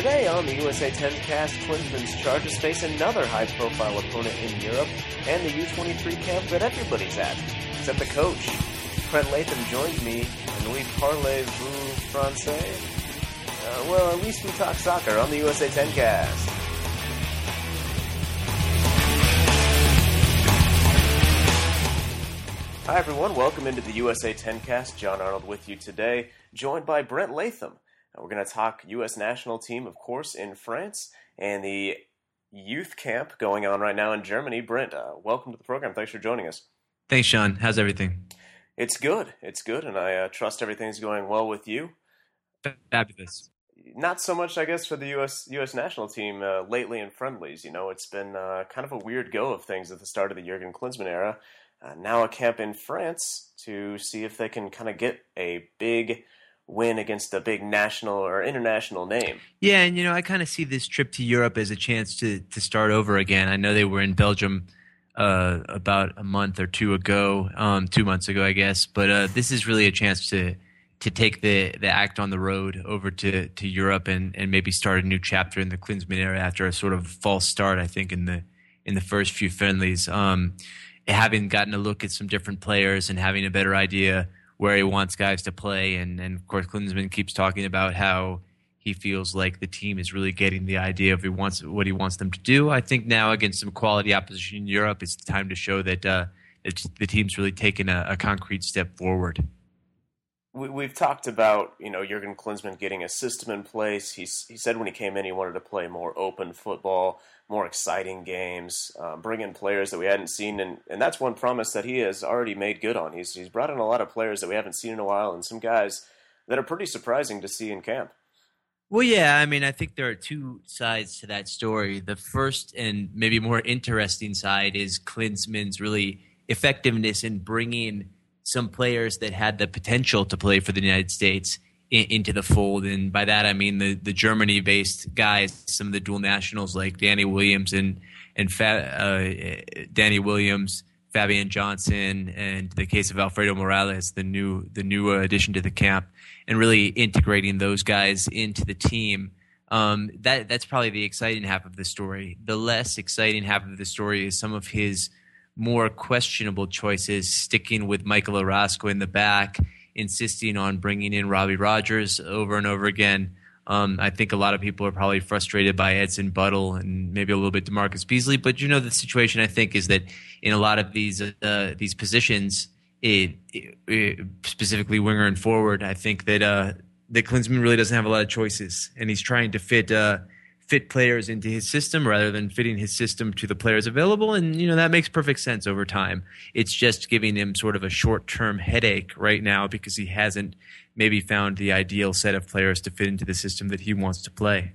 Today on the USA 10 cast, Klinsmann's Chargers face another high-profile opponent in Europe and the U23 camp that everybody's at, except the coach. Brent Latham joins me, and we parlez-vous français? Uh, well, at least we talk soccer on the USA 10 cast. Hi everyone, welcome into the USA 10 cast. John Arnold with you today, joined by Brent Latham. We're going to talk U.S. national team, of course, in France, and the youth camp going on right now in Germany. Brent, uh, welcome to the program. Thanks for joining us. Thanks, Sean. How's everything? It's good. It's good, and I uh, trust everything's going well with you. Fabulous. Not so much, I guess, for the U.S. U.S. national team uh, lately in friendlies. You know, it's been uh, kind of a weird go of things at the start of the Jurgen Klinsmann era. Uh, now a camp in France to see if they can kind of get a big win against a big national or international name. Yeah, and you know, I kind of see this trip to Europe as a chance to to start over again. I know they were in Belgium uh, about a month or two ago, um, two months ago, I guess. But uh, this is really a chance to to take the the act on the road over to to Europe and and maybe start a new chapter in the Klinsmann era after a sort of false start. I think in the in the first few friendlies. Um, having gotten a look at some different players and having a better idea where he wants guys to play. And, and of course, Klinsmann keeps talking about how he feels like the team is really getting the idea of he wants what he wants them to do. I think now against some quality opposition in Europe, it's time to show that uh, the team's really taken a, a concrete step forward we, have talked about you know Jurgen Klinsmann getting a system in place. He's, he said when he came in he wanted to play more open football, more exciting games, uh, bring in players that we hadn't seen, and, and that's one promise that he has already made good on. He's he's brought in a lot of players that we haven't seen in a while, and some guys that are pretty surprising to see in camp. Well, yeah, I mean, I think there are two sides to that story. The first and maybe more interesting side is Klinsmann's really effectiveness in bringing some players that had the potential to play for the United States in, into the fold. And by that, I mean the, the Germany based guys, some of the dual nationals like Danny Williams and, and Fa- uh, Danny Williams, Fabian Johnson, and the case of Alfredo Morales, the new, the new addition to the camp, and really integrating those guys into the team. Um, that that's probably the exciting half of the story. The less exciting half of the story is some of his more questionable choices, sticking with Michael Orozco in the back, insisting on bringing in Robbie Rogers over and over again. Um, I think a lot of people are probably frustrated by Edson Buddle and maybe a little bit DaMarcus Beasley. But you know, the situation I think is that in a lot of these uh, these positions, it, it, specifically winger and forward, I think that uh, that Klinsmann really doesn't have a lot of choices, and he's trying to fit. Uh, fit players into his system rather than fitting his system to the players available. And, you know, that makes perfect sense over time. It's just giving him sort of a short term headache right now because he hasn't maybe found the ideal set of players to fit into the system that he wants to play.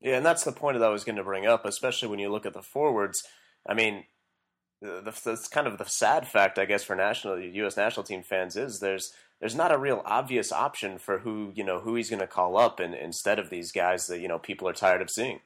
Yeah, and that's the point that I was going to bring up, especially when you look at the forwards. I mean, the, kind of the sad fact, I guess, for national U.S. national team fans is there's there's not a real obvious option for who you know who he's going to call up and, instead of these guys that you know people are tired of seeing.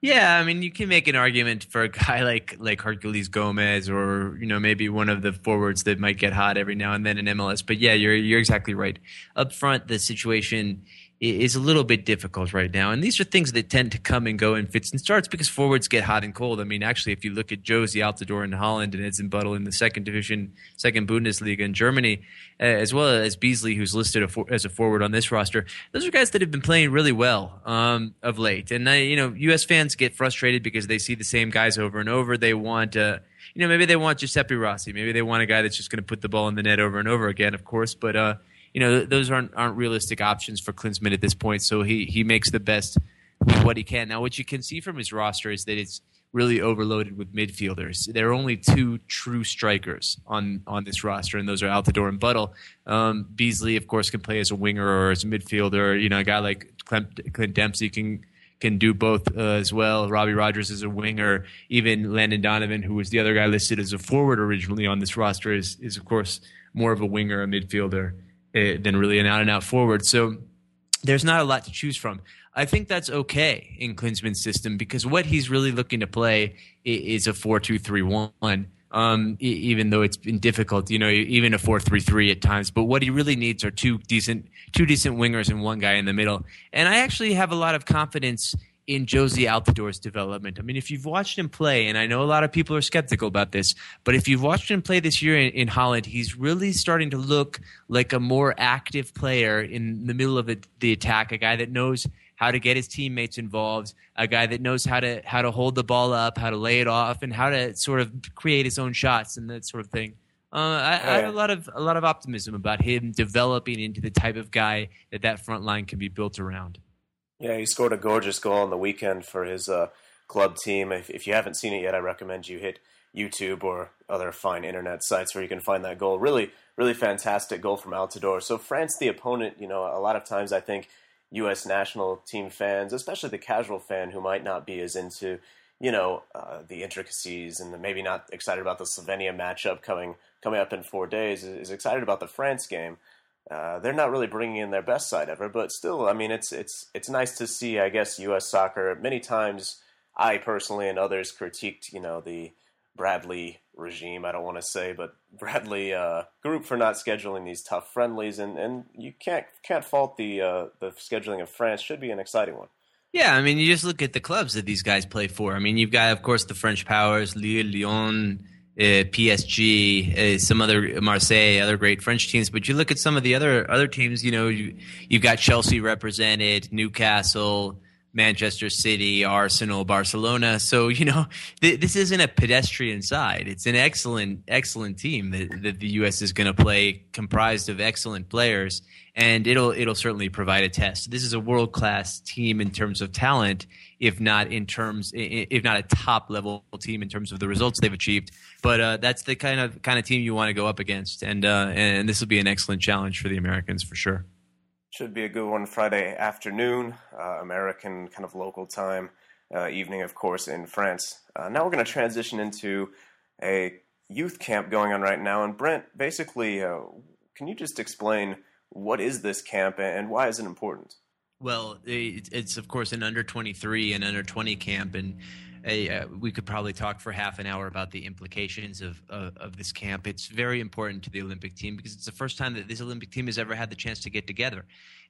Yeah, I mean, you can make an argument for a guy like like Herculez Gomez, or you know maybe one of the forwards that might get hot every now and then in MLS. But yeah, you're you're exactly right. Up front, the situation is a little bit difficult right now. And these are things that tend to come and go in fits and starts because forwards get hot and cold. I mean, actually, if you look at Jozy Altidore in Holland and Edson Buddle in the second division, second Bundesliga in Germany, uh, as well as Beasley, who's listed as a forward on this roster, those are guys that have been playing really well um, of late. And, uh, you know, U.S. fans get frustrated because they see the same guys over and over. They want, uh, you know, maybe they want Giuseppe Rossi. Maybe they want a guy that's just going to put the ball in the net over and over again, of course. But, uh, you know those aren't aren't realistic options for Klinsmann at this point. So he he makes the best with what he can. Now, what you can see from his roster is that it's really overloaded with midfielders. There are only two true strikers on on this roster, and those are Altidore and Buddle. Um, Beasley, of course, can play as a winger or as a midfielder. You know, a guy like Clint, Clint Dempsey can can do both uh, as well. Robbie Rogers is a winger. Even Landon Donovan, who was the other guy listed as a forward originally on this roster, is is of course more of a winger, a midfielder. Eh, than really an out and out forward. So there's not a lot to choose from. I think that's okay in Klinsmann's system because what he's really looking to play is a 4 2 3 1. Um, even though it's been difficult, you know, even a four-three-three at times. But what he really needs are two decent, two decent wingers and one guy in the middle. And I actually have a lot of confidence in Jozy Altidore's development. I mean, if you've watched him play, and I know a lot of people are skeptical about this, but if you've watched him play this year in, in Holland, he's really starting to look like a more active player in the middle of the, the attack, a guy that knows how to get his teammates involved, a guy that knows how to how to hold the ball up, how to lay it off, and how to sort of create his own shots and that sort of thing. Uh, I, I, have a lot of a lot of optimism about him developing into the type of guy that that front line can be built around. Yeah, he scored a gorgeous goal on the weekend for his uh, club team. If, if, you haven't seen it yet, I recommend you hit YouTube or other fine internet sites where you can find that goal. Really, really fantastic goal from Altidore. So France, the opponent, you know, a lot of times I think U.S. national team fans, especially the casual fan who might not be as into, you know, uh, the intricacies and maybe not excited about the Slovenia matchup coming coming up in four days, is, is excited about the France game. Uh, they're not really bringing in their best side ever, but still, I mean, it's it's it's nice to see. I guess U.S. soccer. Many times, I personally and others critiqued, you know, the Bradley regime. I don't want to say, but Bradley uh, group for not scheduling these tough friendlies, and, and you can't can't fault the uh, the scheduling of France. Should be an exciting one. Yeah, I mean, you just look at the clubs that these guys play for. I mean, you've got, of course, the French powers, Lille, Lyon uh, PSG, uh, some other Marseille, other great French teams. But you look at some of the other other teams. You know, you you've got Chelsea represented, Newcastle, Manchester City, Arsenal, Barcelona. So you know, th- this isn't a pedestrian side. It's an excellent, excellent team that, that the U.S. is going to play, comprised of excellent players, and it'll it'll certainly provide a test. This is a world class team in terms of talent, if not in terms, if not a top level team in terms of the results they've achieved. But uh, that's the kind of kind of team you want to go up against, and uh, and this will be an excellent challenge for the Americans for sure. Should be a good one Friday afternoon, uh, American kind of local time, uh, evening, of course, in France. Uh, now we're going to transition into a youth camp going on right now, and Brent, basically, uh, can you just explain what is this camp and why is it important? Well, it's of course an under 23 and under 20 camp, and uh, we could probably talk for half an hour about the implications of, of, of this camp. It's very important to the Olympic team because it's the first time that this Olympic team has ever had the chance to get together.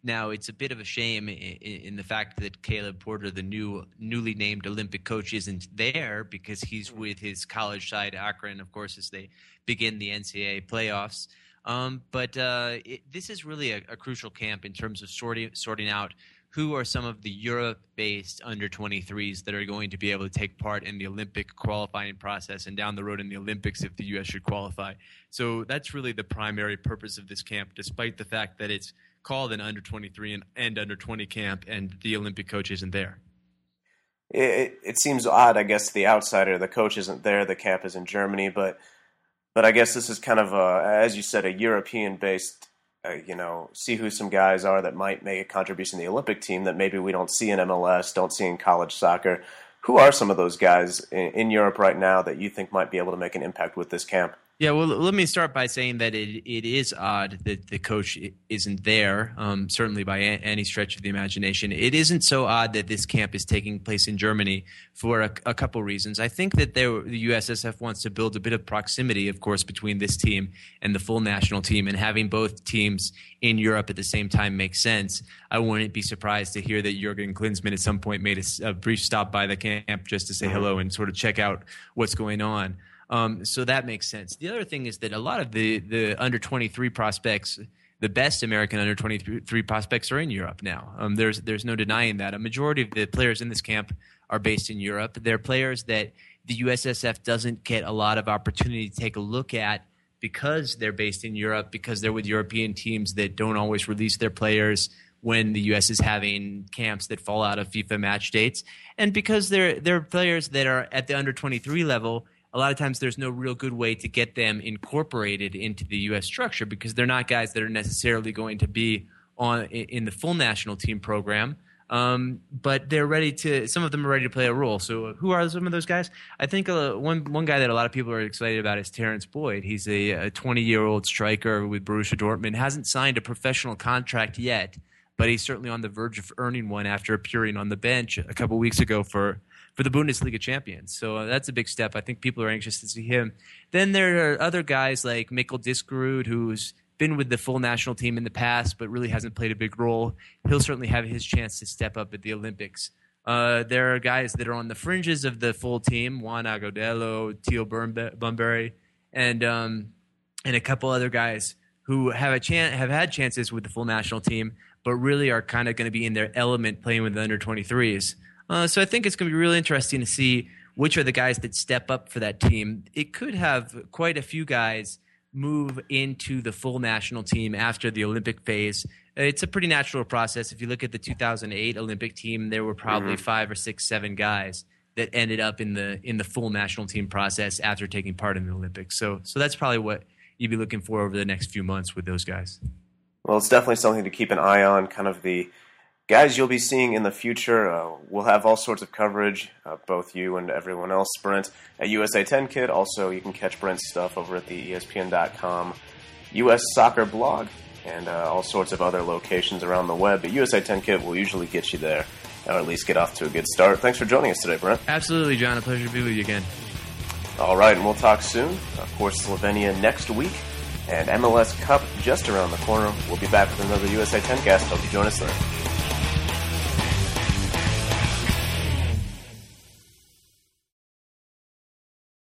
Now, it's a bit of a shame in, in the fact that Caleb Porter, the new newly named Olympic coach, isn't there because he's with his college side Akron, of course, as they begin the NCAA playoffs. Um, but uh, it, this is really a, a, crucial camp in terms of sorting sorting out who are some of the Europe-based under 23s that are going to be able to take part in the Olympic qualifying process and down the road in the Olympics if the U.S. should qualify. So that's really the primary purpose of this camp, despite the fact that it's called an under 23 and, and under 20 camp, and the Olympic coach isn't there. It, it seems odd, I guess, to the outsider. The coach isn't there. The camp is in Germany, but but I guess this is kind of a, as you said, a European based. Uh, you know, see who some guys are that might make a contribution to the Olympic team that maybe we don't see in MLS, don't see in college soccer. Who are some of those guys in, in Europe right now that you think might be able to make an impact with this camp? Yeah, well, let me start by saying that it, it is odd that the coach isn't there, um, certainly by any stretch of the imagination. It isn't so odd that this camp is taking place in Germany for a, a couple reasons. I think that there, the USSF wants to build a bit of proximity, of course, between this team and the full national team, and having both teams in Europe at the same time makes sense. I wouldn't be surprised to hear that Jurgen Klinsmann at some point made a, a brief stop by the camp just to say mm-hmm. hello and sort of check out what's going on. Um, so that makes sense. The other thing is that a lot of the the under twenty three prospects, the best American under twenty three prospects, are in Europe now. Um, there's there's no denying that. A majority of the players in this camp are based in Europe. They're players that the USSF doesn't get a lot of opportunity to take a look at because they're based in Europe, because they're with European teams that don't always release their players when the U.S. is having camps that fall out of FIFA match dates, and because they're they're players that are at the under 23 level a lot of times there's no real good way to get them incorporated into the U.S. structure because they're not guys that are necessarily going to be on in the full national team program. Um, but they're ready to. Some of them are ready to play a role. So, who are some of those guys? I think uh, one one guy that a lot of people are excited about is Terrence Boyd. He's a 20 year old striker with Borussia Dortmund. hasn't signed a professional contract yet, but he's certainly on the verge of earning one after appearing on the bench a couple weeks ago for for the Bundesliga champions. So uh, that's a big step. I think people are anxious to see him. Then there are other guys like Mikkel Diskerud, who's been with the full national team in the past, but really hasn't played a big role. He'll certainly have his chance to step up at the Olympics. Uh, there are guys that are on the fringes of the full team: Juan Agudelo, Teal Bunbury, and um, and a couple other guys who have a chance have had chances with the full national team, but really are kind of going to be in their element playing with the under 23s. Uh, so I think it's going to be really interesting to see which are the guys that step up for that team. It could have quite a few guys move into the full national team after the Olympic phase. It's a pretty natural process. If you look at the 2008 Olympic team, there were probably mm-hmm. five or six, seven guys that ended up in the in the full national team process after taking part in the Olympics. So so that's probably what you'd be looking for over the next few months with those guys. Well, it's definitely something to keep an eye on. Kind of the guys you'll be seeing in the future. Uh, we'll have all sorts of coverage, uh, both you and everyone else, Brent, at USA 10 Kid. Also, you can catch Brent's stuff over at the ESPN.com US Soccer blog and uh, all sorts of other locations around the web. But USA 10 Kid will usually get you there, or at least get off to a good start. Thanks for joining us today, Brent. Absolutely, John. A pleasure to be with you again. All right, and we'll talk soon. Of course, Slovenia next week. And MLS Cup just around the corner. We'll be back with another USA 10 cast. Hope you join us then.